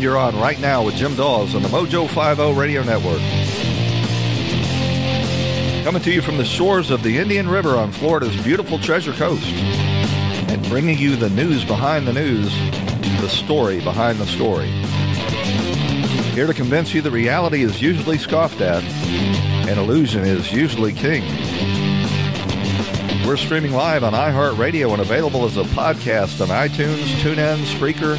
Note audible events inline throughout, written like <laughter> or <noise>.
And you're on right now with Jim Daws on the Mojo 50 Radio Network. Coming to you from the shores of the Indian River on Florida's beautiful Treasure Coast. And bringing you the news behind the news, the story behind the story. Here to convince you that reality is usually scoffed at and illusion is usually king. We're streaming live on iHeartRadio and available as a podcast on iTunes, TuneIn, Spreaker,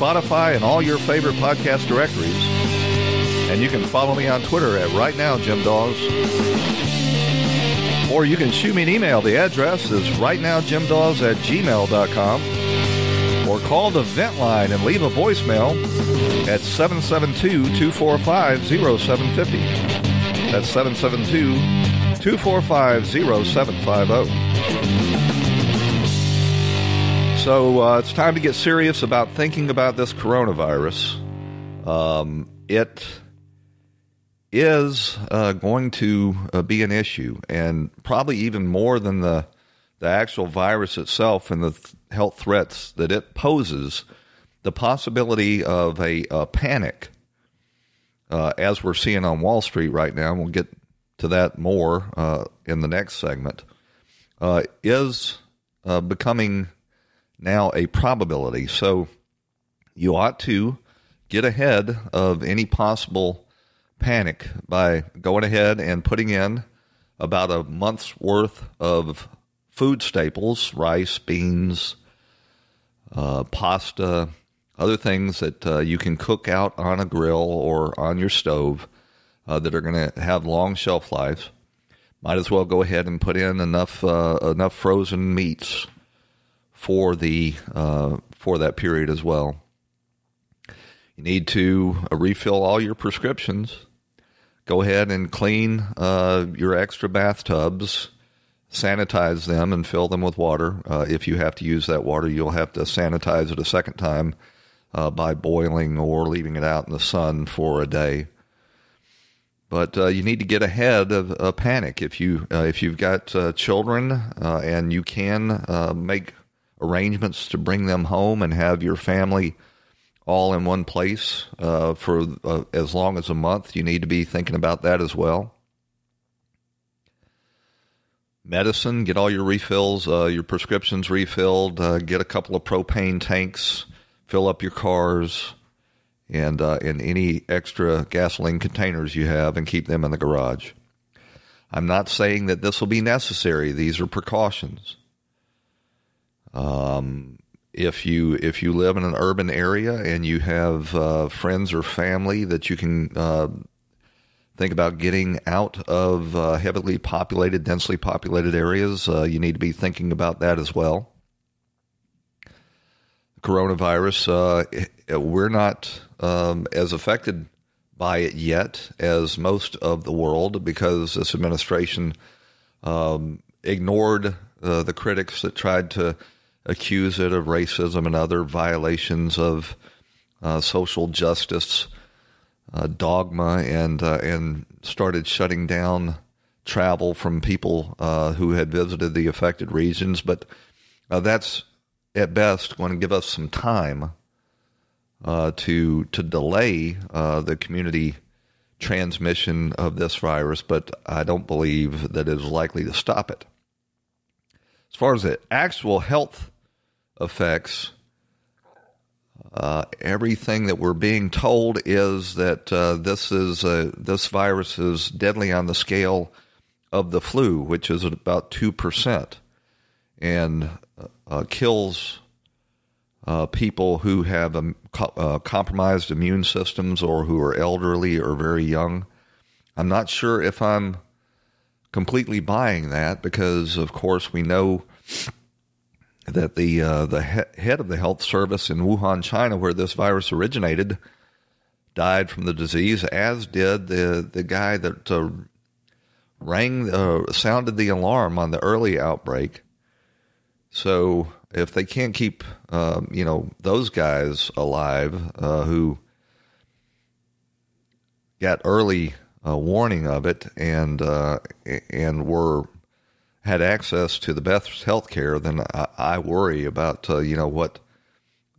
Spotify, and all your favorite podcast directories. And you can follow me on Twitter at Right Now Jim Daws. Or you can shoot me an email. The address is rightnowjimdaws at gmail.com. Or call the vent line and leave a voicemail at 772-245-0750. That's 772 245 0750. So uh, it's time to get serious about thinking about this coronavirus. Um, it is uh, going to uh, be an issue, and probably even more than the the actual virus itself and the th- health threats that it poses. The possibility of a, a panic, uh, as we're seeing on Wall Street right now, we'll get to that more uh, in the next segment, uh, is becoming now a probability. So you ought to get ahead of any possible panic by going ahead and putting in about a month's worth of food staples rice, beans, uh, pasta, other things that uh, you can cook out on a grill or on your stove uh, that are going to have long shelf lives. Might as well go ahead and put in enough uh, enough frozen meats for the uh, for that period as well. You need to uh, refill all your prescriptions. Go ahead and clean uh, your extra bathtubs, sanitize them, and fill them with water. Uh, if you have to use that water, you'll have to sanitize it a second time by boiling or leaving it out in the sun for a day. But uh, you need to get ahead of a panic. If you uh, if you've got uh, children uh, and you can uh, make arrangements to bring them home and have your family all in one place uh, for as long as a month, you need to be thinking about that as well. Medicine, get all your refills, your prescriptions refilled. get a couple of propane tanks, fill up your cars and uh, in any extra gasoline containers you have and keep them in the garage. I'm not saying that this will be necessary. These are precautions. Um, if you if you live in an urban area and you have uh, friends or family that you can uh, think about getting out of uh, heavily populated, densely populated areas, uh, you need to be thinking about that as well. Coronavirus, uh, we're not um, as affected by it yet as most of the world because this administration um, ignored uh, the critics that tried to accuse it of racism and other violations of uh, social justice uh, dogma and uh, and started shutting down travel from people uh, who had visited the affected regions. But uh, that's at best going to give us some time uh, to to delay the community transmission of this virus, but I don't believe that it is likely to stop it. As far as the actual health effects, uh, everything that we're being told is that uh, this is this virus is deadly on the scale of the flu, which is about two percent, and uh, kills uh, people who have um, co- uh, compromised immune systems or who are elderly or very young. I'm not sure if I'm completely buying that because, of course, we know that the uh, the he- head of the health service in Wuhan, China, where this virus originated, died from the disease, as did the the guy that uh, rang uh, sounded the alarm on the early outbreak. So if they can't keep, um, you know, those guys alive uh, who got early uh, warning of it and uh, and were had access to the best health care, then I, I worry about uh, you know what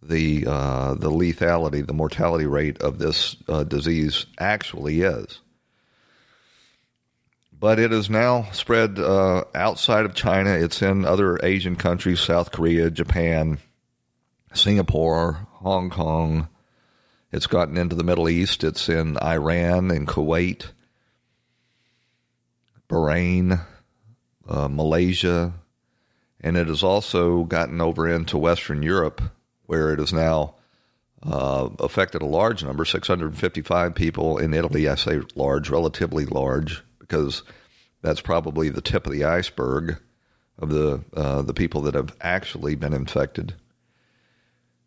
the uh, the lethality, the mortality rate of this uh, disease actually is. But it is now spread uh, outside of China. It's in other Asian countries, South Korea, Japan, Singapore, Hong Kong. It's gotten into the Middle East. It's in Iran and Kuwait, Bahrain, uh, Malaysia, and it has also gotten over into Western Europe where it has now uh, affected a large number 655 people in Italy. I say large, relatively large, because that's probably the tip of the iceberg of the uh, the people that have actually been infected.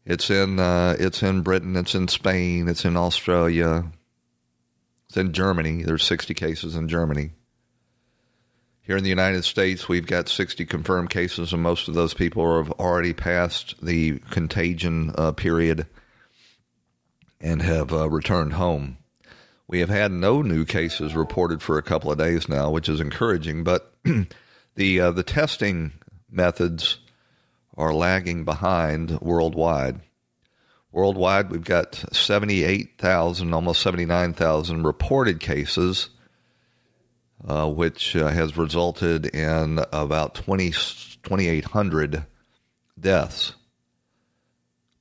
It's in uh, it's in Britain, it's in Spain, it's in Australia, it's in Germany. There's 60 cases in Germany. Here in the United States, we've got 60 confirmed cases, and most of those people have already passed the contagion uh, period and have uh, returned home. We have had no new cases reported for a couple of days now, which is encouraging, but <clears throat> the uh, the testing methods are lagging behind worldwide. Worldwide, we've got 78,000, almost 79,000 reported cases uh, which uh, has resulted in about 20, 2,800 deaths.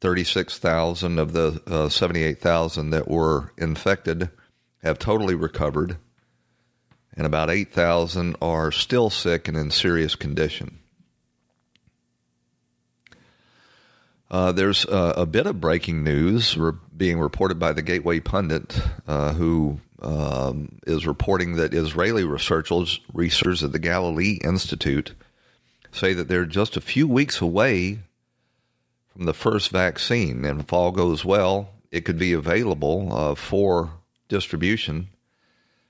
36,000 of the uh, 78,000 that were infected have totally recovered, and about 8,000 are still sick and in serious condition. Uh, there's uh, a bit of breaking news re- being reported by the Gateway Pundit, uh, who um, is reporting that Israeli researchers, researchers at the Galilee Institute say that they're just a few weeks away from the first vaccine. And if all goes well, it could be available uh, for distribution.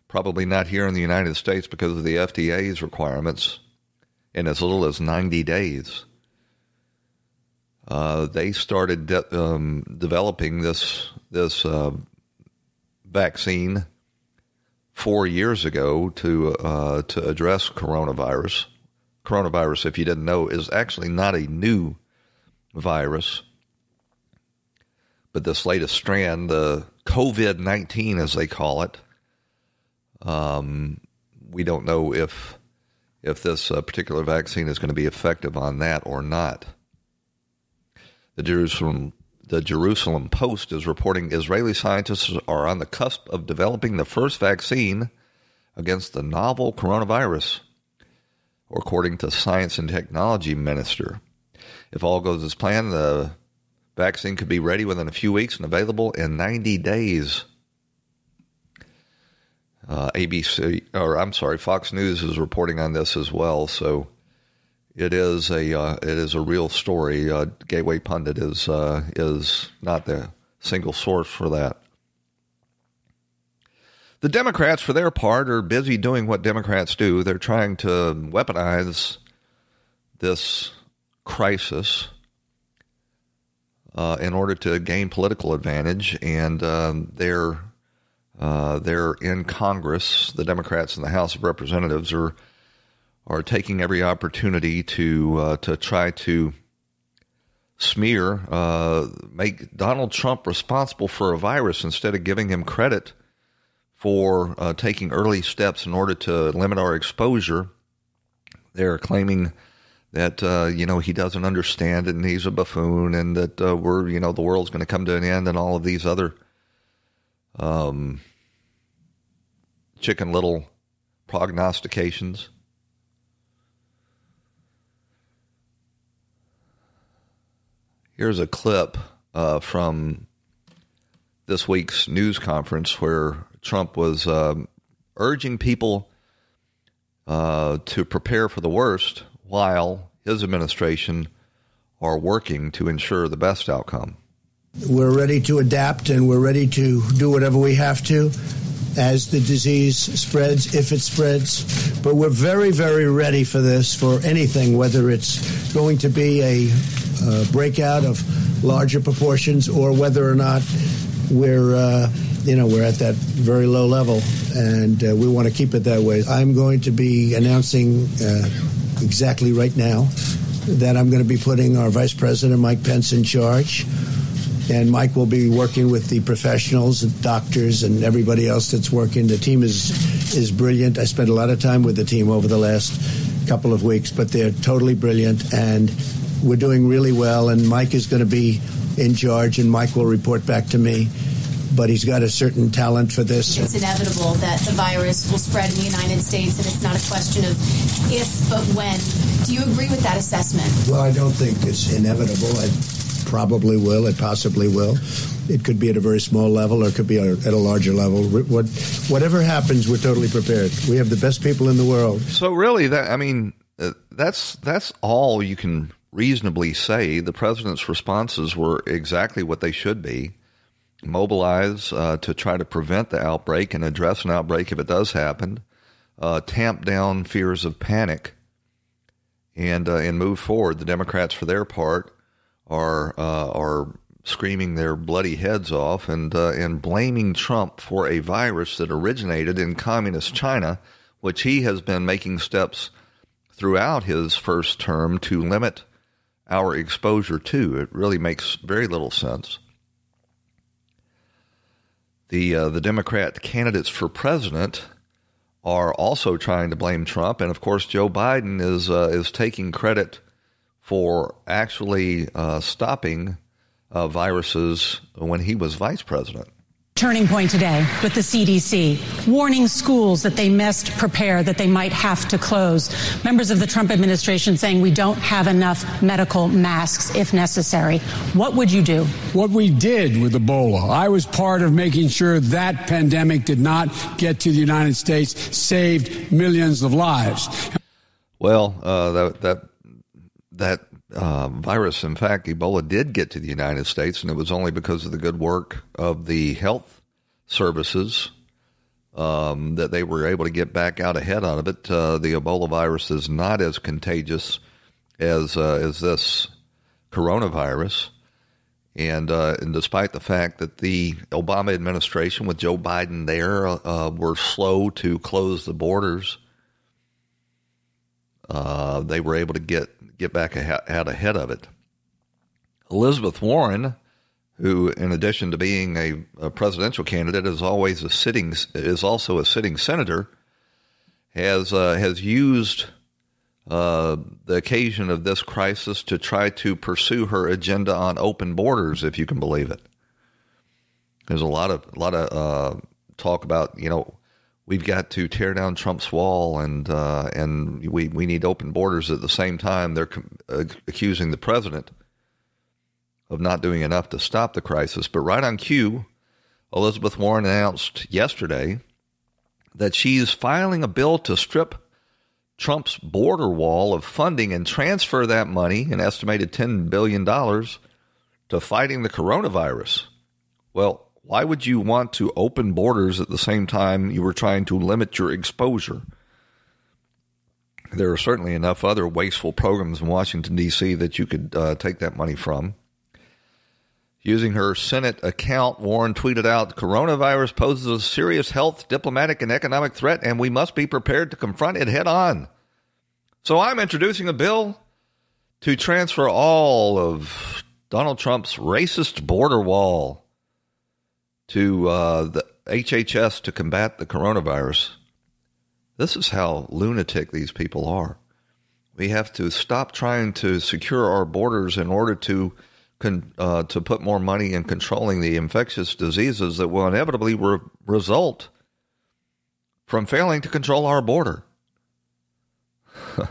Probably not here in the United States because of the FDA's requirements in as little as 90 days. Uh, they started de- um, developing this this uh, vaccine four years ago to uh, to address coronavirus. Coronavirus, if you didn't know, is actually not a new virus, but this latest strand, the COVID nineteen, as they call it. Um, we don't know if if this uh, particular vaccine is going to be effective on that or not. The Jerusalem the Jerusalem Post is reporting Israeli scientists are on the cusp of developing the first vaccine against the novel coronavirus, according to Science and Technology Minister. If all goes as planned, the vaccine could be ready within a few weeks and available in 90 days. Uh, ABC, or I'm sorry, Fox News is reporting on this as well. So it is a uh, it is a real story. Uh, Gateway Pundit is uh, is not the single source for that. The Democrats, for their part, are busy doing what Democrats do. They're trying to weaponize this crisis uh, in order to gain political advantage, and um, they're uh, they're in Congress. The Democrats in the House of Representatives are are taking every opportunity to uh, to try to smear, uh, make Donald Trump responsible for a virus instead of giving him credit for uh, taking early steps in order to limit our exposure. They're claiming that uh, you know he doesn't understand and he's a buffoon and that uh, we're you know the world's going to come to an end and all of these other um, chicken little prognostications. Here's a clip uh, from this week's news conference where Trump was um, urging people uh, to prepare for the worst while his administration are working to ensure the best outcome. We're ready to adapt and we're ready to do whatever we have to as the disease spreads, if it spreads. But we're very, very ready for this, for anything, whether it's going to be a uh, breakout of larger proportions or whether or not we're, uh, you know, we're at that very low level and uh, we want to keep it that way. I'm going to be announcing uh, exactly right now that I'm going to be putting our Vice President Mike Pence in charge and Mike will be working with the professionals, doctors, and everybody else that's working. The team is is brilliant. I spent a lot of time with the team over the last couple of weeks, but they're totally brilliant, and we're doing really well. And Mike is going to be in charge, and Mike will report back to me but he's got a certain talent for this. It's inevitable that the virus will spread in the United States, and it's not a question of if, but when. Do you agree with that assessment? Well, I don't think it's inevitable. It probably will. It possibly will. It could be at a very small level, or it could be at a larger level. What, whatever happens, we're totally prepared. We have the best people in the world. So, really, that I mean, uh, that's that's all you can reasonably say. The president's responses were exactly what they should be mobilize uh, to try to prevent the outbreak and address an outbreak if it does happen, uh, tamp down fears of panic, and uh, and move forward. The Democrats, for their part, are uh, are screaming their bloody heads off and uh, and blaming Trump for a virus that originated in communist China, which he has been making steps throughout his first term to limit our exposure to. It really makes very little sense the uh, the Democrat candidates for president are also trying to blame Trump, and of course, Joe Biden is uh, is taking credit for actually uh, stopping uh, viruses when he was vice president. Turning point today with the CDC warning schools that they must prepare that they might have to close. Members of the Trump administration saying we don't have enough medical masks if necessary. What would you do? What we did with Ebola, I was part of making sure that pandemic did not get to the United States, saved millions of lives. Well, uh, that that that uh, virus, in fact, Ebola did get to the United States, and it was only because of the good work of the health services um, that they were able to get back out ahead out of it. Uh, the Ebola virus is not as contagious as uh, as this coronavirus, and uh, and despite the fact that the Obama administration with Joe Biden there uh, were slow to close the borders. Uh, they were able to get get back out ahead of it. Elizabeth Warren, who, in addition to being a, a, presidential candidate, is always a sitting is also a sitting senator, has uh, has used uh, the occasion of this crisis to try to pursue her agenda on open borders, if you can believe it. There's a lot of a lot of uh, talk about you know we've got to tear down Trump's wall and uh, and we we need open borders. At the same time, they're uh, accusing the president of not doing enough to stop the crisis. But right on cue, Elizabeth Warren announced yesterday that she's filing a bill to strip Trump's border wall of funding and transfer that money, an estimated $10 billion, to fighting the coronavirus. Well, why would you want to open borders at the same time you were trying to limit your exposure? There are certainly enough other wasteful programs in Washington, D.C. that you could uh, take that money from. Using her Senate account, Warren tweeted out Coronavirus poses a serious health, diplomatic, and economic threat, and we must be prepared to confront it head on. So I'm introducing a bill to transfer all of Donald Trump's racist border wall to uh, the HHS to combat the coronavirus. This is how lunatic these people are. We have to stop trying to secure our borders in order to con- uh, to put more money in controlling the infectious diseases that will inevitably re- result from failing to control our border. <laughs> hey,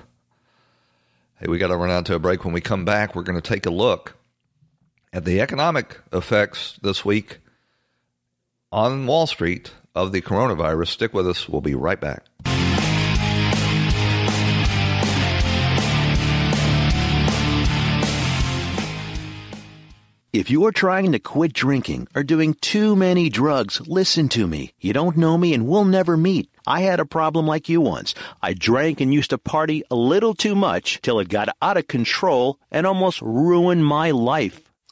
we got to run out to a break. When we come back, we're going to take a look at the economic effects this week on Wall Street of the coronavirus. Stick with us. We'll be right back. If you are trying to quit drinking or doing too many drugs, listen to me. You don't know me and we'll never meet. I had a problem like you once. I drank and used to party a little too much till it got out of control and almost ruined my life.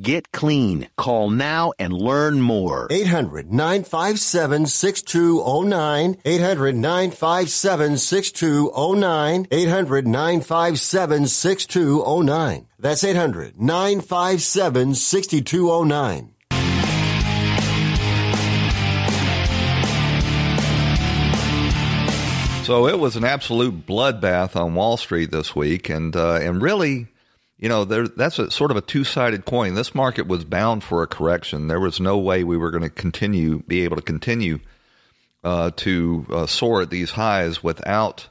Get clean. Call now and learn more. 800 957 6209. 800 957 6209. 800 957 6209. That's 800 957 6209. So it was an absolute bloodbath on Wall Street this week, and uh, and really, you know, there, that's a, sort of a two sided coin. This market was bound for a correction. There was no way we were going to continue, be able to continue uh, to uh, soar at these highs without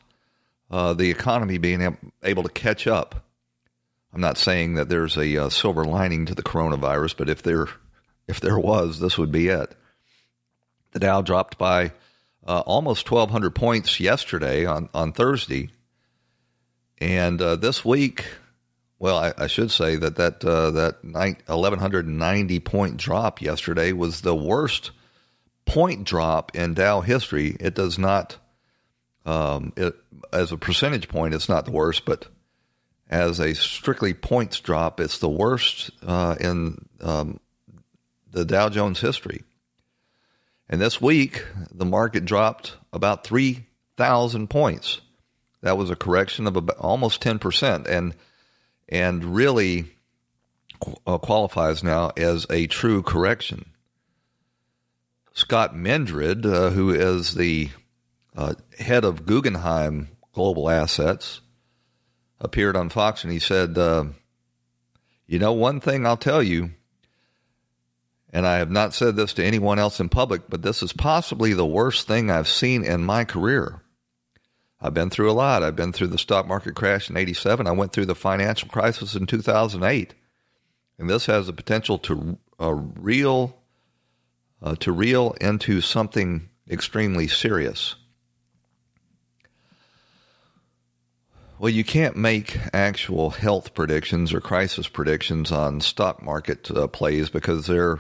uh, the economy being able to catch up. I'm not saying that there's a uh, silver lining to the coronavirus, but if there if there was, this would be it. The Dow dropped by uh, almost 1,200 points yesterday on, on Thursday. And uh, this week, well, I, I, should say that that, uh, that 1,190 point drop yesterday was the worst point drop in Dow history. It does not, um, it, as a percentage point, it's not the worst, but as a strictly points drop, it's the worst uh, in um, the Dow Jones history. And this week, the market dropped about 3,000 points. That was a correction of about almost 10%, and and really uh, qualifies now as a true correction. Scott Minerd, uh, who is the uh, head of Guggenheim Global Assets, appeared on Fox and he said, uh, You know, one thing I'll tell you, and I have not said this to anyone else in public, but this is possibly the worst thing I've seen in my career. I've been through a lot. I've been through the stock market crash in 87. I went through the financial crisis in 2008. And this has the potential to uh, reel uh, to reel into something extremely serious. Well, you can't make actual health predictions or crisis predictions on stock market uh, plays because they're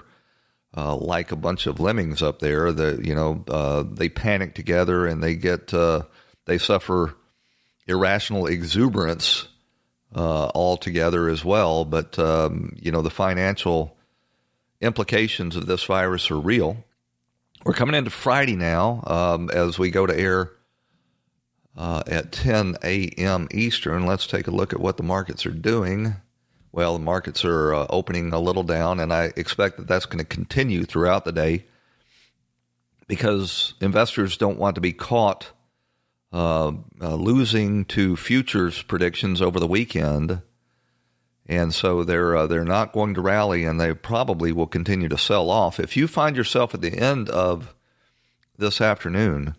uh, like a bunch of lemmings up there. That you know uh, they panic together and they get uh, they suffer irrational exuberance uh, altogether as well. But um, you know the financial implications of this virus are real. We're coming into Friday now um, as we go to air uh, at 10 a.m. Eastern. Let's take a look at what the markets are doing. Well, the markets are uh, opening a little down, and I expect that that's going to continue throughout the day because investors don't want to be caught uh, uh, losing to futures predictions over the weekend, and so they're uh, they're not going to rally, and they probably will continue to sell off. If you find yourself at the end of this afternoon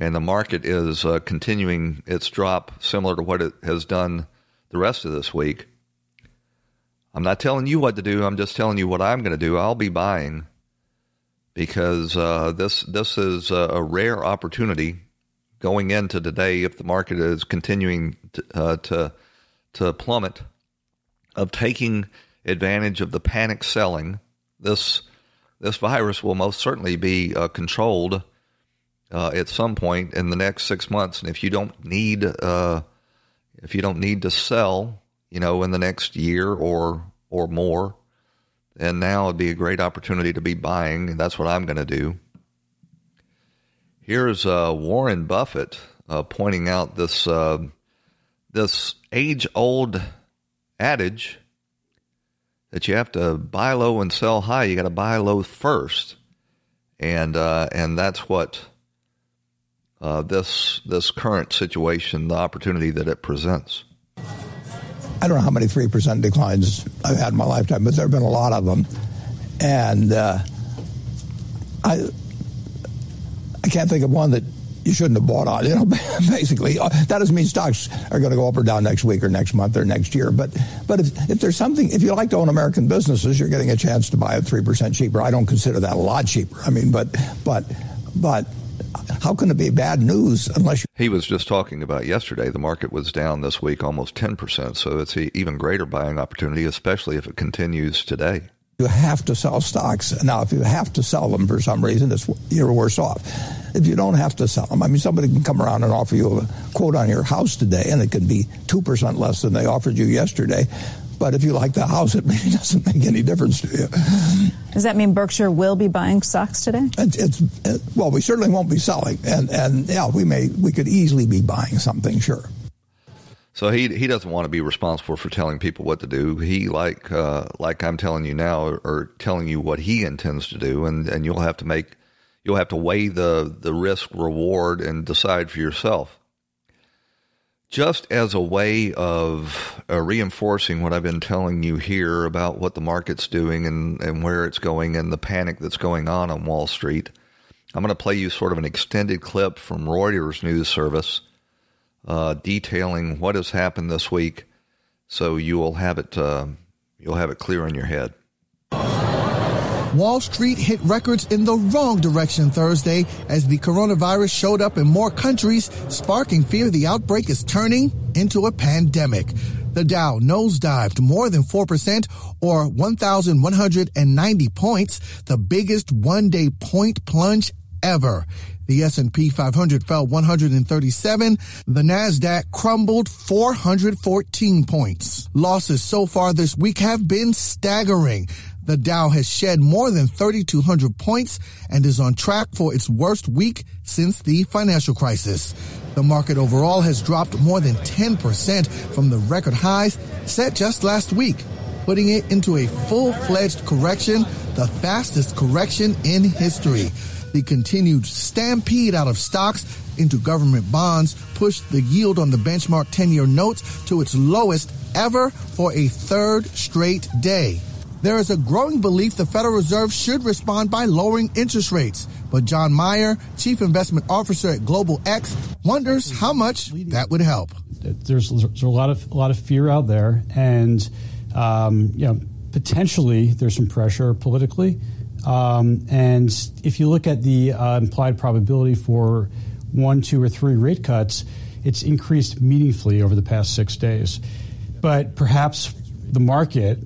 and the market is uh, continuing its drop similar to what it has done the rest of this week. I'm not telling you what to do. I'm just telling you what I'm going to do. I'll be buying because uh, this this is a rare opportunity going into today if the market is continuing to, uh, to to plummet of taking advantage of the panic selling. This this virus will most certainly be uh, controlled uh, at some point in the next six months. And if you don't need, uh, if you don't need to sell, you know, in the next year or or more, then now would be a great opportunity to be buying. And that's what I'm going to do. Here's uh, Warren Buffett uh, pointing out this uh, this age old adage that you have to buy low and sell high. You got to buy low first, and uh, and that's what uh, this this current situation, the opportunity that it presents? I don't know how many three percent declines I've had in my lifetime, but there have been a lot of them, and uh, I I can't think of one that you shouldn't have bought on. You know, <laughs> basically, uh, that doesn't mean stocks are going to go up or down next week or next month or next year. But but if, if there's something, if you like to own American businesses, you're getting a chance to buy at three percent cheaper. I don't consider that a lot cheaper. I mean, but but but how can it be bad news unless you? He was just talking about yesterday. The market was down this week almost 10%. So it's an even greater buying opportunity, especially if it continues today. You have to sell stocks. Now, if you have to sell them for some reason, it's, you're worse off. If you don't have to sell them, I mean, somebody can come around and offer you a quote on your house today, and it could be 2% less than they offered you yesterday. But if you like the house, it <laughs> really doesn't make any difference to you. Does that mean Berkshire will be buying stocks today? It's, it's it, well, we certainly won't be selling, and and yeah, we may we could easily be buying something, sure. So he he doesn't want to be responsible for telling people what to do. He like uh, like I'm telling you now, or, or telling you what he intends to do, and and you'll have to make you'll have to weigh the the risk reward and decide for yourself just as a way of uh, reinforcing what I've been telling you here about what the market's doing and, and where it's going and the panic that's going on on Wall Street, I'm going to play you sort of an extended clip from Reuters news service uh, detailing what has happened this week, so you will have it uh, you'll have it clear in your head. Wall Street hit records in the wrong direction Thursday as the coronavirus showed up in more countries, sparking fear the outbreak is turning into a pandemic. The Dow nosedived more than 4% or 1,190 points, the biggest one-day point plunge ever. The S&P 500 fell 137. The Nasdaq crumbled 414 points. Losses so far this week have been staggering. The Dow has shed more than 3,200 points and is on track for its worst week since the financial crisis. The market overall has dropped more than 10% from the record highs set just last week, putting it into a full-fledged correction, the fastest correction in history. The continued stampede out of stocks into government bonds pushed the yield on the benchmark 10-year notes to its lowest ever for a third straight day. There is a growing belief the Federal Reserve should respond by lowering interest rates. But John Meyer, Chief Investment Officer at Global X, wonders how much that would help. There's, there's a lot of a lot of fear out there, and um, you know potentially there's some pressure politically. Um, and if you look at the uh, implied probability for one, two, or three rate cuts, it's increased meaningfully over the past six days. But perhaps the market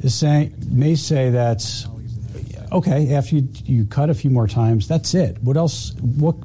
is saying may say that okay after you you cut a few more times that's it. What else what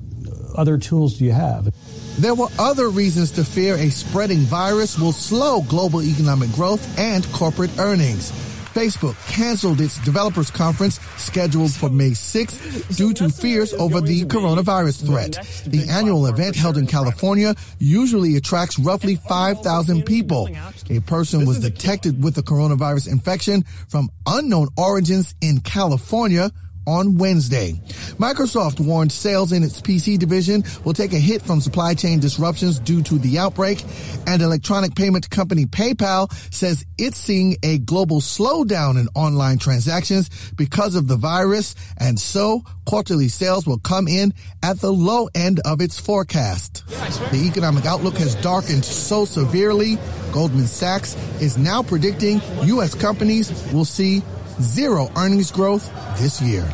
other tools do you have? There were other reasons to fear a spreading virus will slow global economic growth and corporate earnings Facebook canceled its developers conference scheduled for May 6th due to fears over the coronavirus threat. The annual event held in California usually attracts roughly 5,000 people. A person was detected with the coronavirus infection from unknown origins in California on Wednesday. Microsoft warned sales in its PC division will take a hit from supply chain disruptions due to the outbreak, and electronic payment company PayPal says it's seeing a global slowdown in online transactions because of the virus, and so quarterly sales will come in at the low end of its forecast. The economic outlook has darkened so severely, Goldman Sachs is now predicting U.S. companies will see zero earnings growth this year.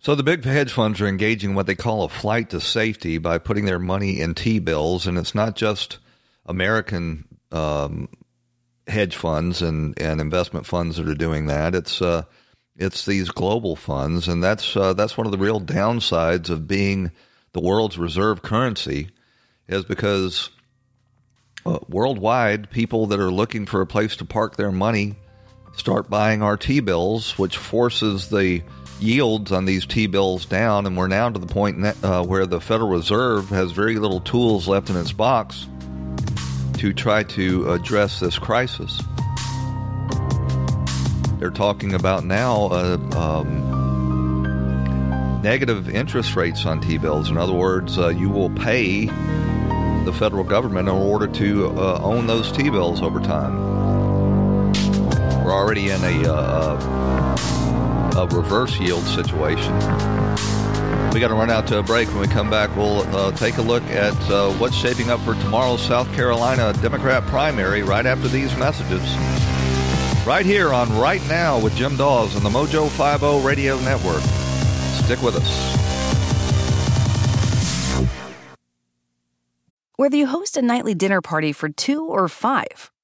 So the big hedge funds are engaging what they call a flight to safety by putting their money in T bills, and it's not just American um, hedge funds and, and investment funds that are doing that. It's uh, it's these global funds, and that's uh, that's one of the real downsides of being the world's reserve currency, is because uh, worldwide people that are looking for a place to park their money start buying our T bills, which forces the yields on these T bills down. And we're now to the point uh, where the Federal Reserve has very little tools left in its box to try to address this crisis. They're talking about now uh, um, negative interest rates on T bills. In other words, uh, you will pay the federal government in order to uh, own those T bills over time. Already in a, uh, a reverse yield situation. We got to run out to a break. When we come back, we'll uh, take a look at uh, what's shaping up for tomorrow's South Carolina Democrat primary right after these messages. Right here on Right Now with Jim Daws on the Mojo 50 Radio Network. Stick with us. Whether you host a nightly dinner party for two or five,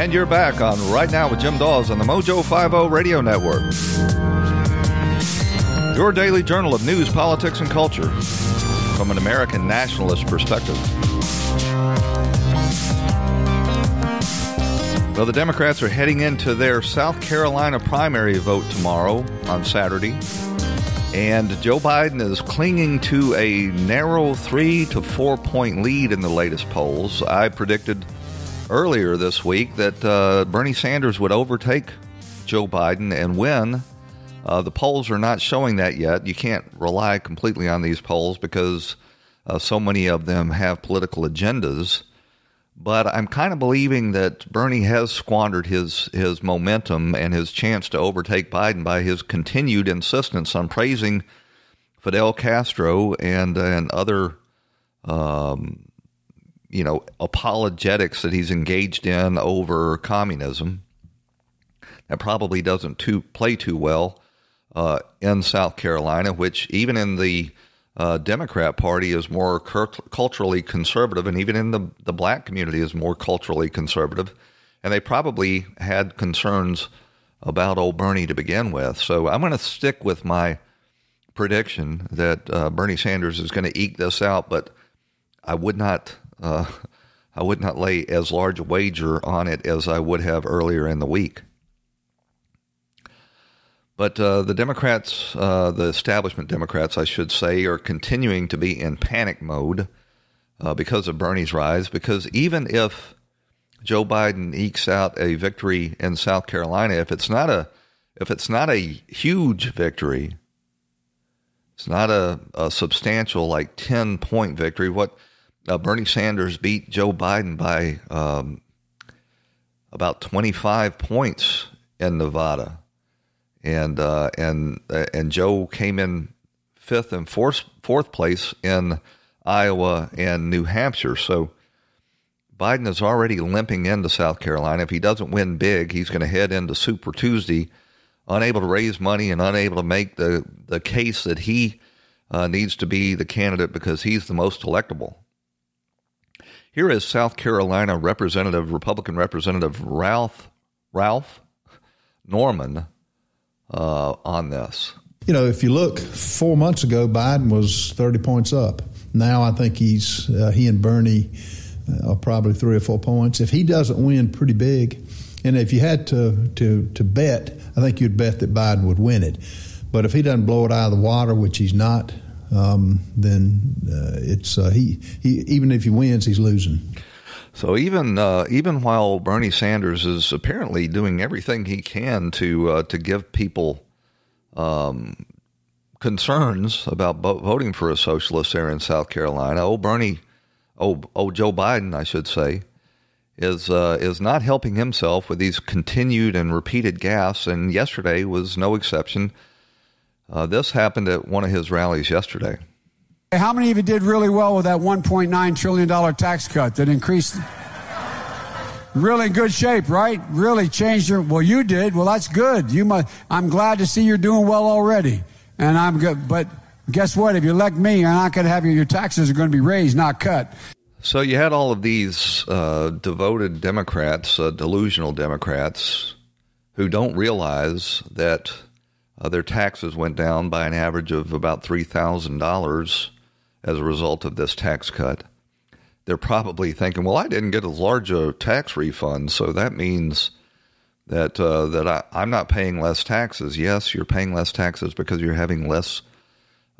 And you're back on Right Now with Jim Daws on the Mojo 50 Radio Network. Your daily journal of news, politics, and culture from an American nationalist perspective. Well, the Democrats are heading into their South Carolina primary vote tomorrow on Saturday. And Joe Biden is clinging to a narrow three to four point lead in the latest polls. I predicted earlier this week that uh, Bernie Sanders would overtake Joe Biden and win. Uh, the polls are not showing that yet. You can't rely completely on these polls because uh, so many of them have political agendas. But I'm kind of believing that Bernie has squandered his his momentum and his chance to overtake Biden by his continued insistence on praising Fidel Castro and and other um, you know, apologetics that he's engaged in over communism. That probably doesn't too, play too well uh, in South Carolina, which even in the uh, Democrat Party is more cult- culturally conservative, and even in the the black community is more culturally conservative. And they probably had concerns about old Bernie to begin with. So I'm going to stick with my prediction that uh, Bernie Sanders is going to eke this out, but I would not uh, <laughs> I would not lay as large a wager on it as I would have earlier in the week. But uh, the Democrats, uh, the establishment Democrats, I should say, are continuing to be in panic mode uh, because of Bernie's rise. Because even if Joe Biden ekes out a victory in South Carolina, if it's not a if it's not a huge victory, it's not a, a substantial like ten point victory. What uh, Bernie Sanders beat Joe Biden by um, about 25 points in Nevada, and uh, and uh, and Joe came in fifth and fourth fourth place in Iowa and New Hampshire. So Biden is already limping into South Carolina. If he doesn't win big, he's going to head into Super Tuesday, unable to raise money and unable to make the the case that he uh, needs to be the candidate because he's the most electable. Here is South Carolina Representative, Republican Representative Ralph Ralph Norman uh, on this. You know, if you look, four months ago, Biden was 30 points up. Now I think he's uh, he and Bernie uh, are probably three or four points. If he doesn't win pretty big, and if you had to to to bet, I think you'd bet that Biden would win it. But if he doesn't blow it out of the water, which he's not, um, then uh, it's uh, he he even if he wins, he's losing. So even uh, even while Bernie Sanders is apparently doing everything he can to uh, to give people um, concerns about voting for a socialist there in South Carolina, oh Bernie, oh oh Joe Biden, I should say, is uh, is not helping himself with these continued and repeated gaffes, and yesterday was no exception. Uh, this happened at one of his rallies yesterday. How many of you did really well with that $1.9 trillion tax cut that increased? really good shape, right? Really changed your. Well, you did. Well, that's good. You must. I'm glad to see you're doing well already, and I'm good. But guess what? If you elect me, you're not going to have your, your taxes are going to be raised, not cut. So you had all of these uh, devoted Democrats, uh, delusional Democrats, who don't realize that uh, their taxes went down by an average of about $3,000 as a result of this tax cut. They're probably thinking, well, I didn't get as large a tax refund, so that means that uh, that I, I'm not paying less taxes. Yes, you're paying less taxes because you're having less,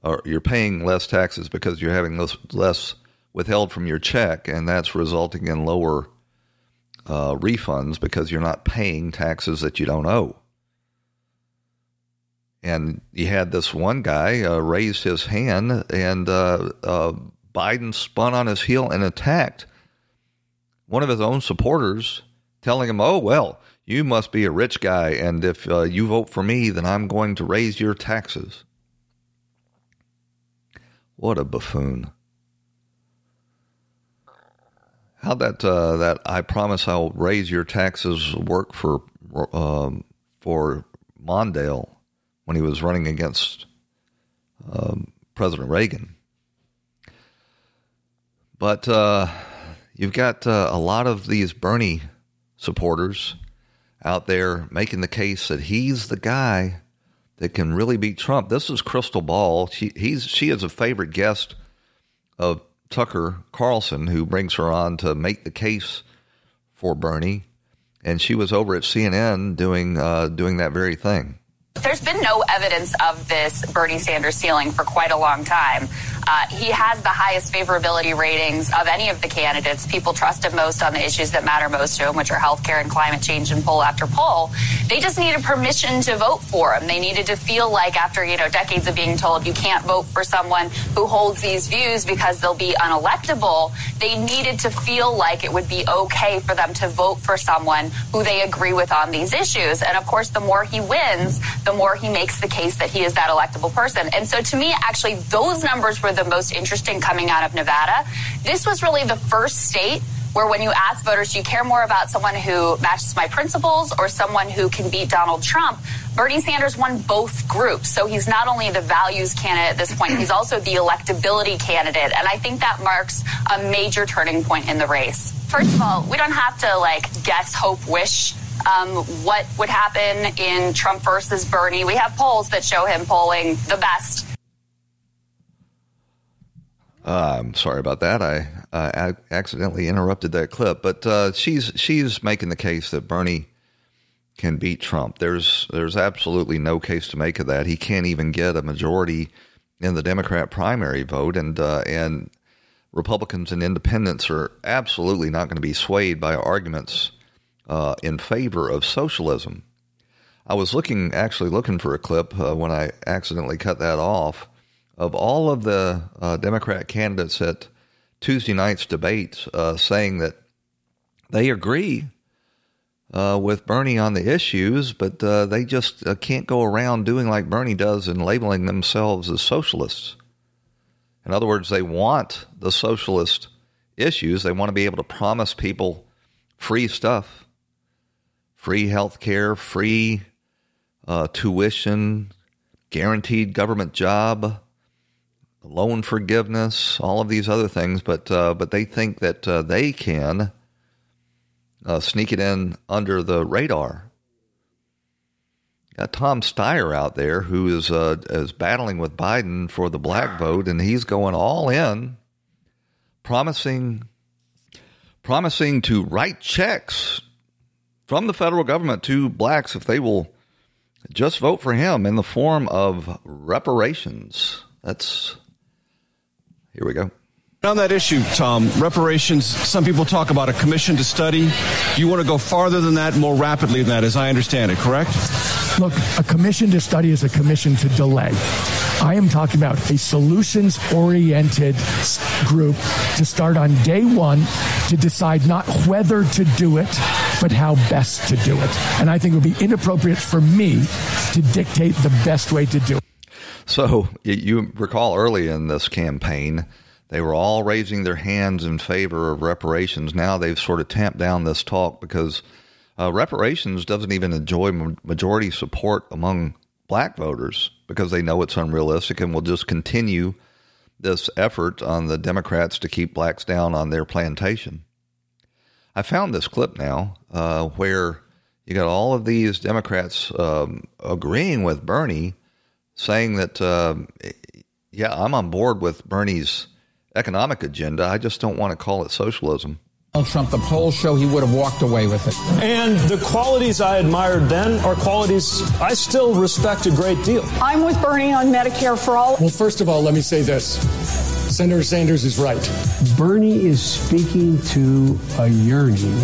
or you're paying less taxes because you're having less, less withheld from your check, and that's resulting in lower uh, refunds because you're not paying taxes that you don't owe. And you had this one guy uh, raise his hand, and uh, uh, Biden spun on his heel and attacked one of his own supporters, telling him, "Oh well, you must be a rich guy, and if uh, you vote for me, then I'm going to raise your taxes." What a buffoon! How that uh, that I promise I'll raise your taxes work for um, for Mondale when he was running against um, President Reagan. But uh, you've got uh, a lot of these Bernie supporters out there making the case that he's the guy that can really beat Trump. This is Krystal Ball. She, he's she is a favorite guest of Tucker Carlson, who brings her on to make the case for Bernie, and she was over at CNN doing uh, doing that very thing. There's been no evidence of this Bernie Sanders ceiling for quite a long time. Uh, he has the highest favorability ratings of any of the candidates. People trust him most on the issues that matter most to him, which are healthcare and climate change in poll after poll. They just needed permission to vote for him. They needed to feel like after, you know, decades of being told you can't vote for someone who holds these views because they'll be unelectable, they needed to feel like it would be okay for them to vote for someone who they agree with on these issues. And of course, the more he wins, the more he makes the case that he is that electable person. And so to me, actually, those numbers were the most interesting coming out of Nevada. This was really the first state where when you ask voters, do you care more about someone who matches my principles or someone who can beat Donald Trump? Bernie Sanders won both groups. So he's not only the values candidate at this point, he's also the electability candidate. And I think that marks a major turning point in the race. First of all, we don't have to like guess, hope, wish um, what would happen in Trump versus Bernie. We have polls that show him polling the best. Uh, I'm sorry about that. I uh, accidentally interrupted that clip, but uh, she's she's making the case that Bernie can beat Trump. There's there's absolutely no case to make of that. He can't even get a majority in the Democrat primary vote, and uh, and Republicans and Independents are absolutely not going to be swayed by arguments uh, in favor of socialism. I was looking, actually looking for a clip uh, when I accidentally cut that off of all of the uh, Democrat candidates at Tuesday night's debates uh, saying that they agree uh, with Bernie on the issues, but uh, they just can't go around doing like Bernie does and labeling themselves as socialists. In other words, they want the socialist issues. They want to be able to promise people free stuff free health care, free uh, tuition, guaranteed government job, loan forgiveness, all of these other things. But uh, but they think that uh, they can uh, sneak it in under the radar. Got Tom Steyer out there who is uh, is battling with Biden for the black vote, and he's going all in, promising promising to write checks from the federal government to blacks if they will just vote for him in the form of reparations. That's here we go. On that issue, Tom, reparations, some people talk about a commission to study. You want to go farther than that, more rapidly than that, as I understand it, correct? Look, a commission to study is a commission to delay. I am talking about a solutions oriented group to start on day one to decide not whether to do it, but how best to do it. And I think it would be inappropriate for me to dictate the best way to do it. So you recall early in this campaign, they were all raising their hands in favor of reparations. Now they've sort of tamped down this talk because uh, reparations doesn't even enjoy majority support among black voters because they know it's unrealistic and will just continue this effort on the Democrats to keep blacks down on their plantation. I found this clip now uh, where you got all of these Democrats um, agreeing with Bernie, saying that uh, yeah, I'm on board with Bernie's economic agenda. I just don't want to call it socialism. Donald Trump, the polls show he would have walked away with it. And the qualities I admired then are qualities I still respect a great deal. I'm with Bernie on Medicare for all. Well, first of all, let me say this Senator Sanders is right. Bernie is speaking to a yearning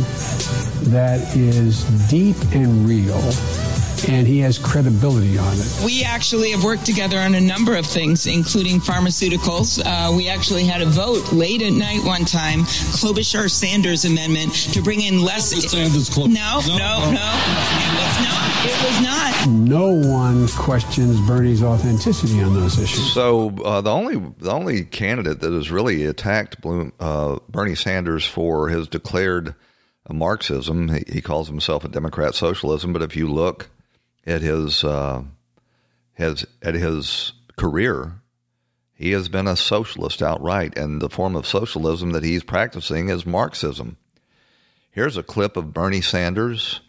that is deep and real and he has credibility on it. We actually have worked together on a number of things, including pharmaceuticals. Uh, we actually had a vote late at night one time, Klobuchar Sanders amendment to bring in less. Sanders no, no, no, no, no. It was not. It was not. No one questions Bernie's authenticity on those issues. So uh, the only the only candidate that has really attacked Bloom, uh, Bernie Sanders for his declared Marxism, he, he calls himself a Democrat socialism, but if you look at his uh, his at his career, he has been a socialist outright, and the form of socialism that he's practicing is Marxism. Here's a clip of Bernie Sanders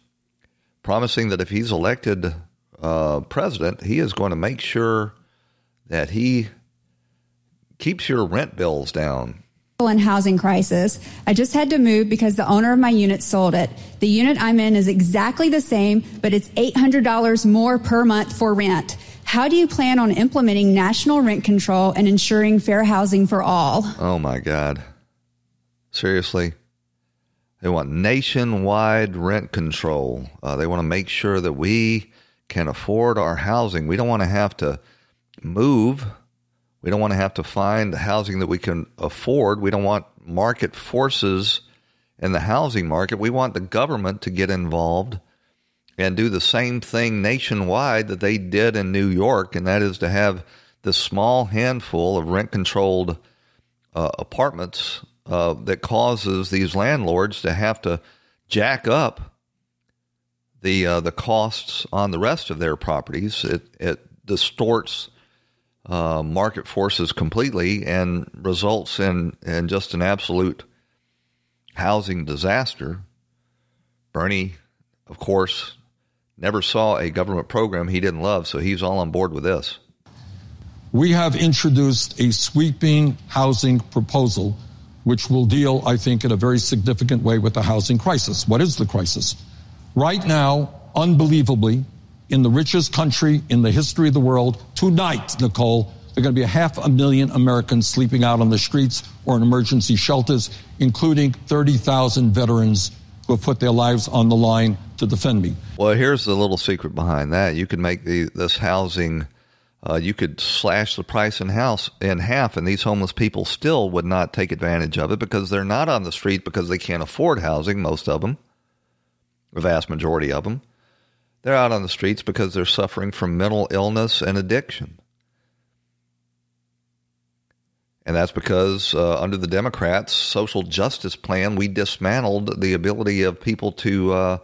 promising that if he's elected uh, president, he is going to make sure that he keeps your rent bills down and housing crisis. I just had to move because the owner of my unit sold it. The unit I'm in is exactly the same, but it's $800 more per month for rent. How do you plan on implementing national rent control and ensuring fair housing for all? Oh my God. Seriously? They want nationwide rent control. Uh, they want to make sure that we can afford our housing. We don't want to have to move we don't want to have to find the housing that we can afford. We don't want market forces in the housing market. We want the government to get involved and do the same thing nationwide that they did in New York, and that is to have this small handful of rent controlled uh, apartments uh, that causes these landlords to have to jack up the uh, the costs on the rest of their properties. It it distorts uh, market forces completely and results in, in just an absolute housing disaster. Bernie, of course, never saw a government program he didn't love, so he's all on board with this. We have introduced a sweeping housing proposal which will deal, I think, in a very significant way with the housing crisis. What is the crisis? Right now, unbelievably, in the richest country in the history of the world tonight, Nicole. There are going to be a half a million Americans sleeping out on the streets or in emergency shelters, including 30,000 veterans who have put their lives on the line to defend me. Well, here's the little secret behind that. You could make the, this housing, uh, you could slash the price in house in half, and these homeless people still would not take advantage of it because they're not on the street because they can't afford housing. Most of them, the vast majority of them. They're out on the streets because they're suffering from mental illness and addiction. And that's because uh, under the Democrats' social justice plan, we dismantled the ability of people to, uh,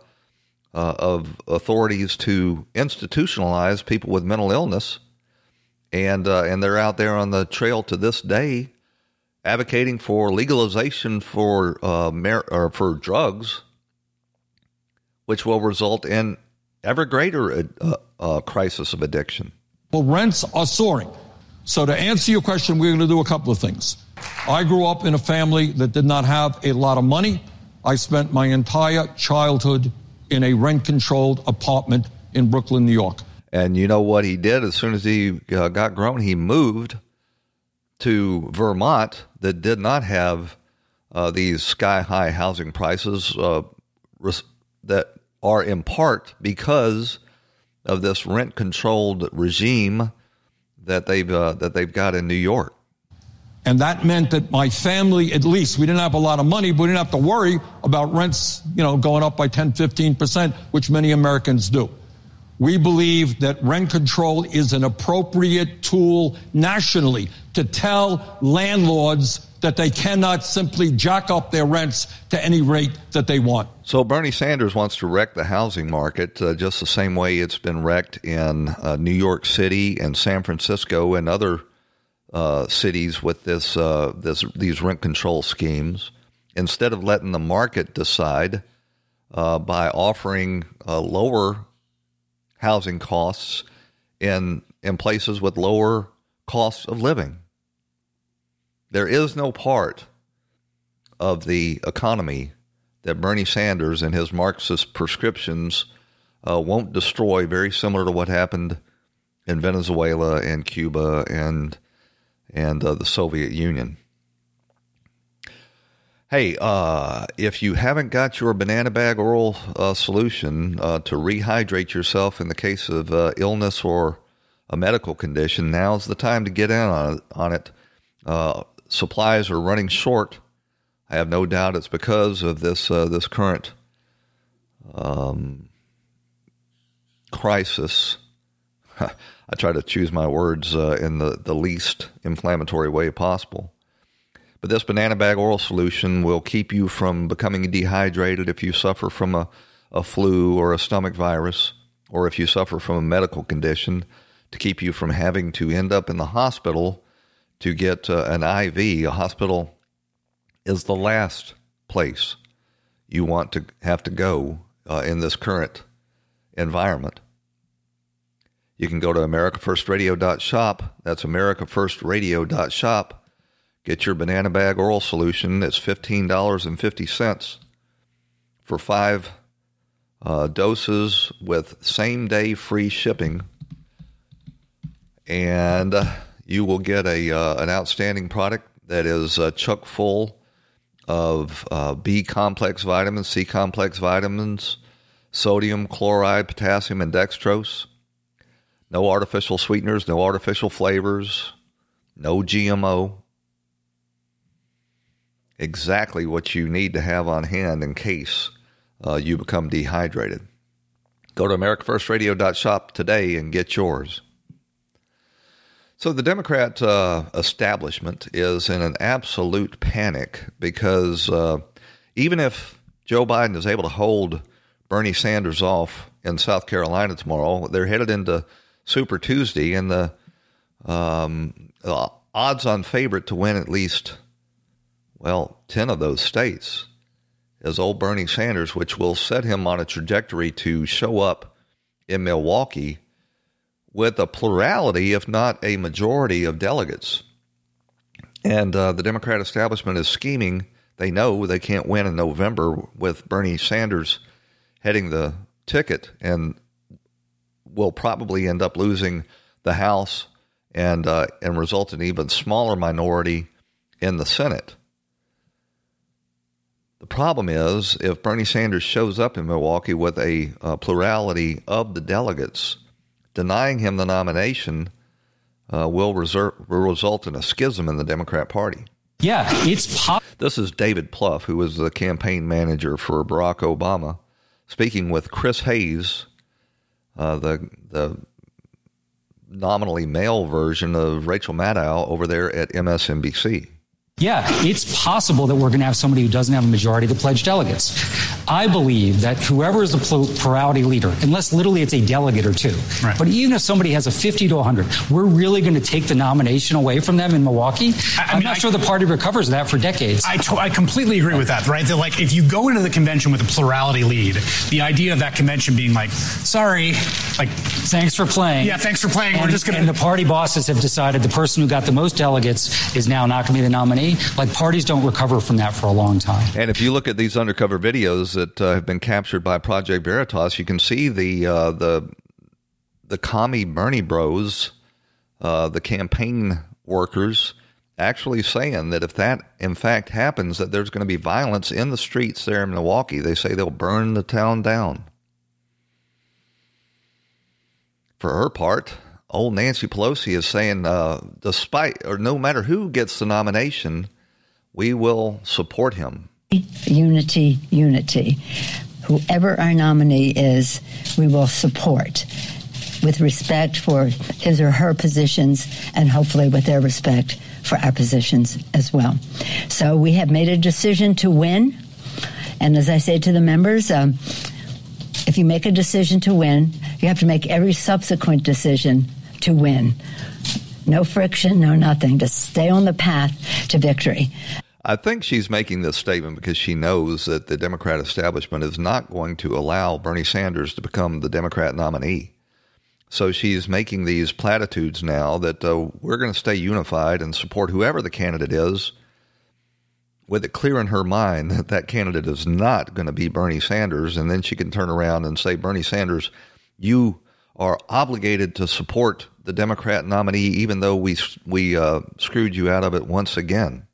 uh, of authorities to institutionalize people with mental illness. And, uh, and they're out there on the trail to this day advocating for legalization for, uh, mar- or for drugs, which will result in ever greater uh, uh, crisis of addiction. Well, rents are soaring. So, to answer your question, we're going to do a couple of things. I grew up in a family that did not have a lot of money. I spent my entire childhood in a rent controlled apartment in Brooklyn, New York. And you know what he did as soon as he uh, got grown? He moved to Vermont that did not have uh, these sky high housing prices uh, res- that are in part because of this rent controlled regime that they've uh, that they've got in New York. And that meant that my family, at least, we didn't have a lot of money, but we didn't have to worry about rents, you know, going up by 10, 15%, which many Americans do. We believe that rent control is an appropriate tool nationally to tell landlords that they cannot simply jack up their rents to any rate that they want. So Bernie Sanders wants to wreck the housing market uh, just the same way it's been wrecked in uh, New York City and San Francisco and other uh, cities with this uh, this these rent control schemes. Instead of letting the market decide uh, by offering uh, lower housing costs in in places with lower costs of living. There is no part of the economy that Bernie Sanders and his Marxist prescriptions uh, won't destroy, very similar to what happened in Venezuela and Cuba and and uh, the Soviet Union. Hey, uh, if you haven't got your banana bag oral uh, solution uh, to rehydrate yourself in the case of uh, illness or a medical condition, now's the time to get in on. On it. Uh, supplies are running short. I have no doubt it's because of this uh, this current um, crisis. <laughs> I try to choose my words in the, the least inflammatory way possible. But this banana bag oral solution will keep you from becoming dehydrated if you suffer from a, a flu or a stomach virus, or if you suffer from a medical condition, to keep you from having to end up in the hospital to get uh, an IV. A hospital is the last place you want to have to go uh, in this current environment. You can go to AmericaFirstRadio.shop. That's AmericaFirstRadio.shop Get your banana bag oral solution. It's $15.50 for five uh, doses with same day free shipping. And uh, you will get a uh, an outstanding product that is uh, chock full of uh, B complex vitamins, C complex vitamins, sodium, chloride, potassium, and dextrose. No artificial sweeteners, no artificial flavors, no GMO exactly what you need to have on hand in case uh, you become dehydrated. Go to AmericaFirstRadio.shop today and get yours. So the Democrat uh, establishment is in an absolute panic because uh, even if Joe Biden is able to hold Bernie Sanders off in South Carolina tomorrow, they're headed into Super Tuesday, and the, um, the odds-on favorite to win at least well, 10 of those states is old Bernie Sanders, which will set him on a trajectory to show up in Milwaukee with a plurality, if not a majority, of delegates. And uh, the Democrat establishment is scheming. They know they can't win in November with Bernie Sanders heading the ticket and will probably end up losing the House and, uh, and result in an even smaller minority in the Senate. The problem is if Bernie Sanders shows up in Milwaukee with a, a plurality of the delegates, denying him the nomination uh, will, reserve, will result in a schism in the Democrat Party. Yeah, it's po- This is David Plouffe, who was the campaign manager for Barack Obama, speaking with Chris Hayes, uh, the the nominally male version of Rachel Maddow over there at MSNBC. Yeah, it's possible that we're going to have somebody who doesn't have a majority of the pledged delegates. I believe that whoever is the plurality leader, unless literally it's a delegate or two, right. but even if somebody has a 50 to 100, we're really going to take the nomination away from them in Milwaukee? I, am mean, not I, sure the party recovers that for decades. I, to, I completely agree with that, right? That like if you go into the convention with a plurality lead, the idea of that convention being like, sorry, like, thanks for playing. Yeah, thanks for playing. And, we're just going to. And the party bosses have decided the person who got the most delegates is now not going to be the nominee like parties don't recover from that for a long time. And if you look at these undercover videos that uh, have been captured by Project Veritas, you can see the uh, the the commie Bernie Bros, uh, the campaign workers, actually saying that if that in fact happens, that there's going to be violence in the streets there in Milwaukee. They say they'll burn the town down. For her part, old Nancy Pelosi is saying, uh, despite or no matter who gets the nomination, we will support him. Unity, unity. Whoever our nominee is, we will support with respect for his or her positions and hopefully with their respect for our positions as well. So we have made a decision to win. And as I say to the members, um, if you make a decision to win, you have to make every subsequent decision to win. No friction, no nothing. Just stay on the path to victory. I think she's making this statement because she knows that the Democrat establishment is not going to allow Bernie Sanders to become the Democrat nominee. So she's making these platitudes now that uh, we're going to stay unified and support whoever the candidate is, with it clear in her mind that that candidate is not going to be Bernie Sanders. And then she can turn around and say, Bernie Sanders, you are obligated to support the Democrat nominee, even though we we uh, screwed you out of it once again.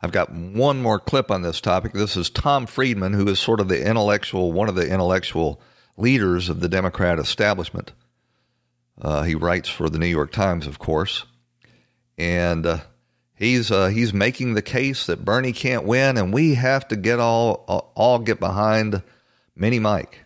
I've got one more clip on this topic. This is Tom Friedman, who is sort of the intellectual, one of the intellectual leaders of the Democrat establishment. Uh, he writes for the New York Times, of course, and uh, he's uh, he's making the case that Bernie can't win, and we have to get all all get behind Mini Mike.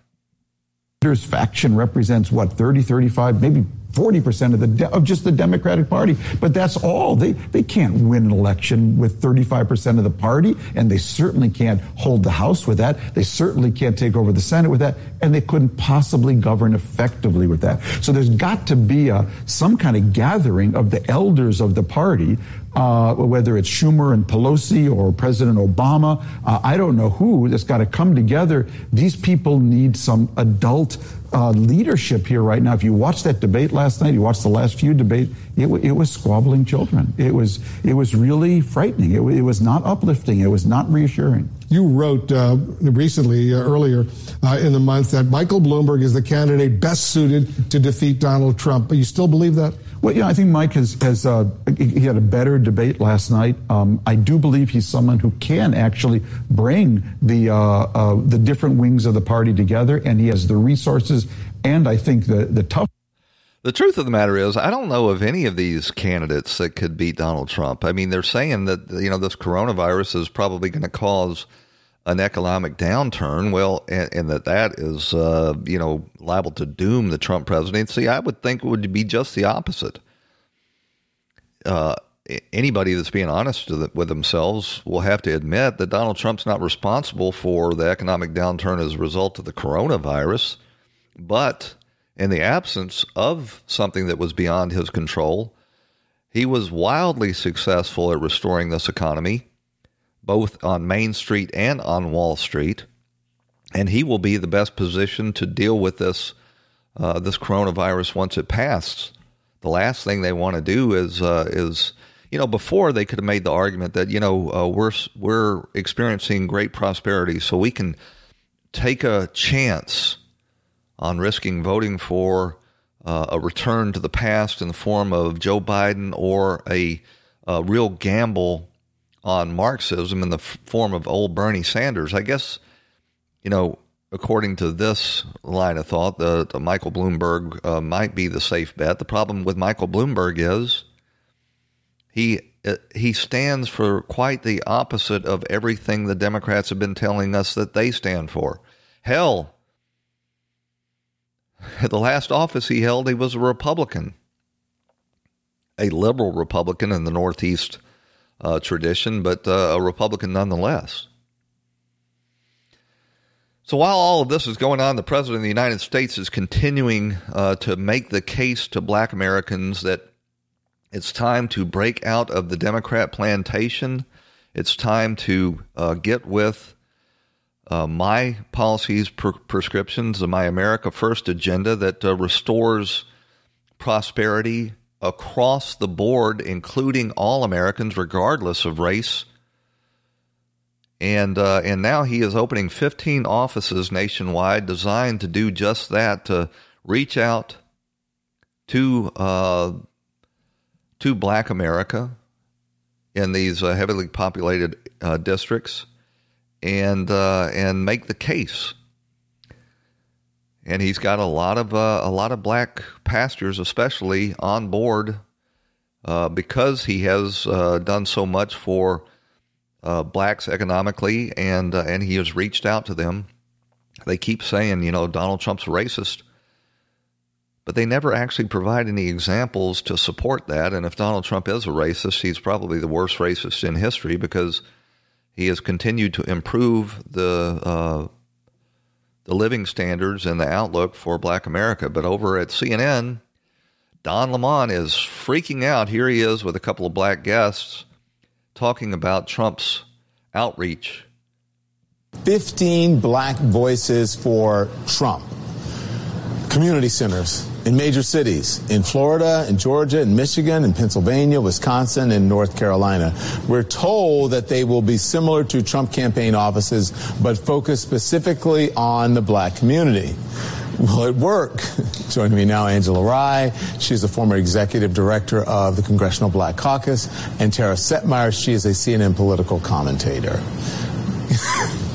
Faction represents what 30, 35, maybe 40% of the de- of just the Democratic Party. But that's all. They they can't win an election with 35% of the party, and they certainly can't hold the House with that. They certainly can't take over the Senate with that, and they couldn't possibly govern effectively with that. So there's got to be a some kind of gathering of the elders of the party uh, whether it's Schumer and Pelosi or President Obama, uh, I don't know who, that's got to come together. These people need some adult uh, leadership here right now. If you watched that debate last night, you watched the last few debates, it, it was squabbling children. It was it was really frightening. It, it was not uplifting. It was not reassuring. You wrote uh, recently, uh, earlier uh, in the month, that Michael Bloomberg is the candidate best suited to defeat Donald Trump. But you still believe that? Well, yeah, I think Mike has, has uh, he had a better debate last night. Um, I do believe he's someone who can actually bring the uh, uh, the different wings of the party together, and he has the resources and I think the the tough. The truth of the matter is, I don't know of any of these candidates that could beat Donald Trump. I mean, they're saying that you know this coronavirus is probably going to cause an economic downturn. Well, and, and that that is uh, you know liable to doom the Trump presidency. I would think it would be just the opposite. Uh, anybody that's being honest with themselves will have to admit that Donald Trump's not responsible for the economic downturn as a result of the coronavirus, but in the absence of something that was beyond his control, he was wildly successful at restoring this economy both on Main Street and on Wall Street, and he will be the best position to deal with this uh, this coronavirus once it passes. The last thing they want to do is uh, is you know before they could have made the argument that you know uh, we're we're experiencing great prosperity, so we can take a chance on risking voting for uh, a return to the past in the form of Joe Biden or a, a real gamble on Marxism in the form of old Bernie Sanders. I guess, you know, according to this line of thought, the, the Michael Bloomberg uh, might be the safe bet. The problem with Michael Bloomberg is he uh, he stands for quite the opposite of everything the Democrats have been telling us that they stand for. Hell, the last office he held, he was a Republican, a liberal Republican in the Northeast uh, tradition, but uh, a Republican nonetheless. So while all of this is going on, the President of the United States is continuing uh, to make the case to black Americans that it's time to break out of the Democrat plantation. It's time to uh, get with uh, my policies, per- prescriptions, my America First agenda that uh, restores prosperity across the board, including all Americans, regardless of race. And uh, and now he is opening 15 offices nationwide designed to do just that to reach out to uh, to Black America in these uh, heavily populated uh, districts and uh, and make the case and he's got a lot of uh, a lot of black pastors, especially on board, uh, because he has uh, done so much for uh, blacks economically, and uh, and he has reached out to them. They keep saying, you know, Donald Trump's racist, but they never actually provide any examples to support that. And if Donald Trump is a racist, he's probably the worst racist in history because he has continued to improve the uh, the living standards and the outlook for black America. But over at CNN, Don Lemon is freaking out. Here he is with a couple of black guests talking about Trump's outreach. 15 black voices for Trump. community centers in major cities in Florida, in Georgia, in Michigan, in Pennsylvania, Wisconsin, and North Carolina. We're told that they will be similar to Trump campaign offices, but focus specifically on the black community. Will it work? <laughs> Joining me now, Angela Rye. She's the former executive director of the Congressional Black Caucus, and Tara Setmayer. She is a CNN political commentator. <laughs>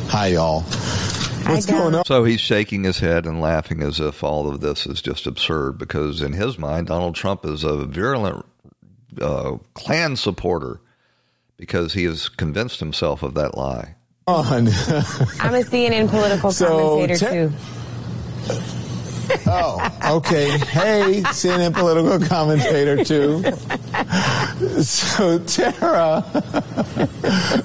Hi, y'all. What's going on? So he's shaking his head and laughing as if all of this is just absurd because, in his mind, Donald Trump is a virulent uh, Klan supporter because he has convinced himself of that lie. On. I'm a CNN political <laughs> So, commentator Ter- too. Oh, okay. Hey, CNN political commentator too. So Tara,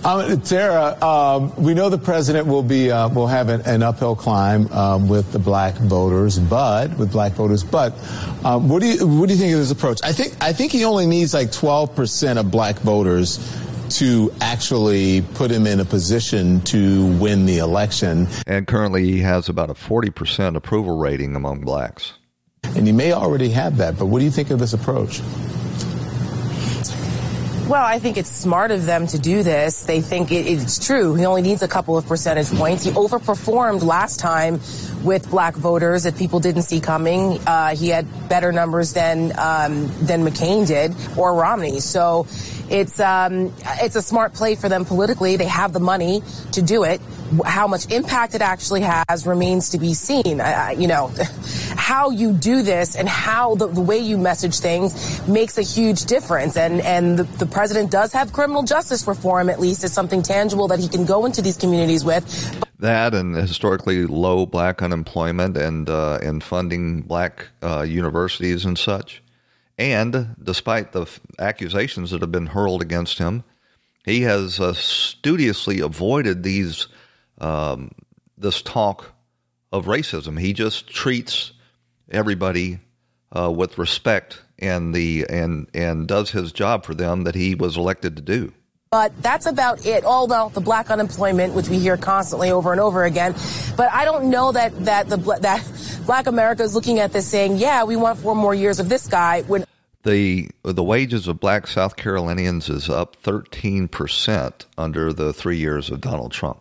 um, Tara, um, we know the president will be uh, will have an, an uphill climb um, with the black voters, but with black voters. But um, what do you what do you think of this approach? I think I think he only needs like twelve percent of black voters to actually put him in a position to win the election. And currently, he has about a 40% approval rating among blacks. And he may already have that, but what do you think of this approach? Well, I think it's smart of them to do this. They think it, it's true. He only needs a couple of percentage points. He overperformed last time with black voters that people didn't see coming. Uh, he had better numbers than um, than McCain did or Romney. So it's um, it's a smart play for them politically. They have the money to do it. How much impact it actually has remains to be seen. You know, <laughs> how you do this and how the, the way you message things makes a huge difference. And and the, the president does have criminal justice reform, at least, as something tangible that he can go into these communities with. That and historically low black unemployment and uh, and funding black uh, universities and such. And despite the f- accusations that have been hurled against him, he has uh, studiously avoided these um, this talk of racism. He just treats everybody uh, with respect and the and and does his job for them that he was elected to do. But that's about it. All about the black unemployment, which we hear constantly over and over again. But I don't know that that the that Black America is looking at this saying, "Yeah, we want four more years of this guy." When The the wages of black South Carolinians is up 13% under the 3 years of Donald Trump.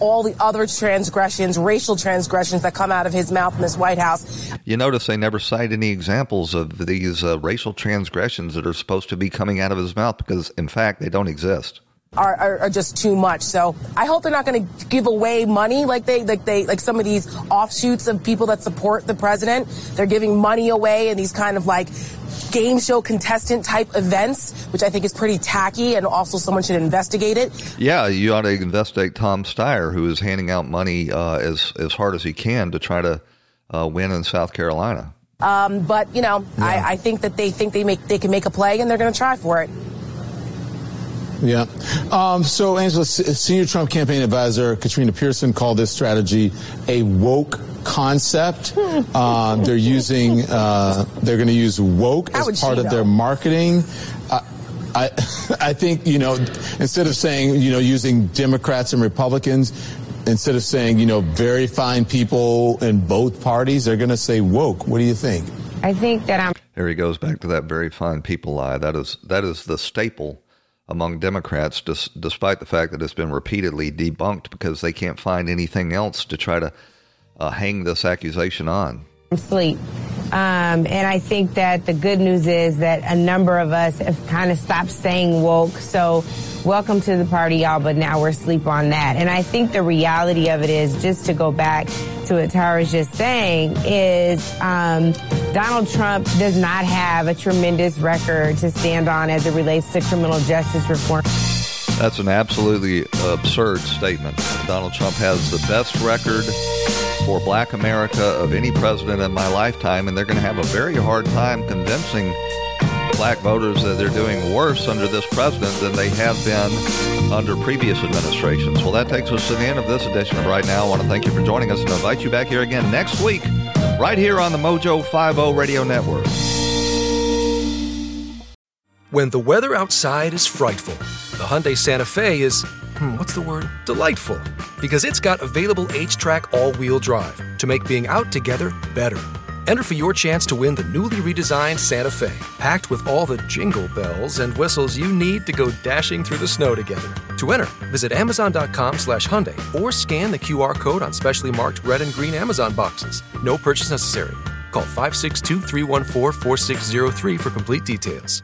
All the other transgressions, racial transgressions that come out of his mouth in this White House, You notice they never cite any examples of these uh, racial transgressions that are supposed to be coming out of his mouth because in fact they don't exist. Are, are, are just too much. So I hope they're not going to give away money like they like they like some of these offshoots of people that support the president. They're giving money away in these kind of like game show contestant type events, which I think is pretty tacky, and also someone should investigate it. Yeah, you ought to investigate Tom Steyer, who is handing out money uh, as as hard as he can to try to uh, win in South Carolina. Um, but you know, I, I think that they think they make they can make a play, and they're going to try for it. Yeah. Um, so, Angela, S- senior Trump campaign advisor Katrina Pearson called this strategy a woke concept. Um, they're using, uh, they're going to use woke How as part she of their marketing. Uh, I, <laughs> I think, you know, instead of saying, you know, using Democrats and Republicans, instead of saying, you know, very fine people in both parties, they're going to say woke. What do you think? I think that I'm. Here he goes back to that very fine people lie. That is that is the staple among Democrats, dis, despite the fact that it's been repeatedly debunked because they can't find anything else to try to uh, hang this accusation on. sleep. Um, and I think that the good news is that a number of us have kind of stopped saying woke. So welcome to the party, y'all, but now we're asleep on that. And I think the reality of it is, just to go back to what Tara's just saying, is um, Donald Trump does not have a tremendous record to stand on as it relates to criminal justice reform. That's an absolutely absurd statement. Donald Trump has the best record for black America of any president in my lifetime, and they're going to have a very hard time convincing black voters that they're doing worse under this president than they have been under previous administrations. Well, that takes us to the end of this edition of Right Now. I want to thank you for joining us and invite you back here again next week, right here on the Mojo 50 Radio Network. When the weather outside is frightful, the Hyundai Santa Fe is, hmm, what's the word? Delightful. Because it's got available HTRAC all wheel drive to make being out together better. Enter for your chance to win the newly redesigned Santa Fe, packed with all the jingle bells and whistles you need to go dashing through the snow together. To enter, visit Amazon.com slash Hyundai or scan the QR code on specially marked red and green Amazon boxes. No purchase necessary. Call 562 314 4603 for complete details.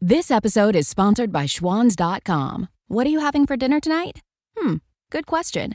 This episode is sponsored by Schwans.com. What are you having for dinner tonight? Hmm, good question.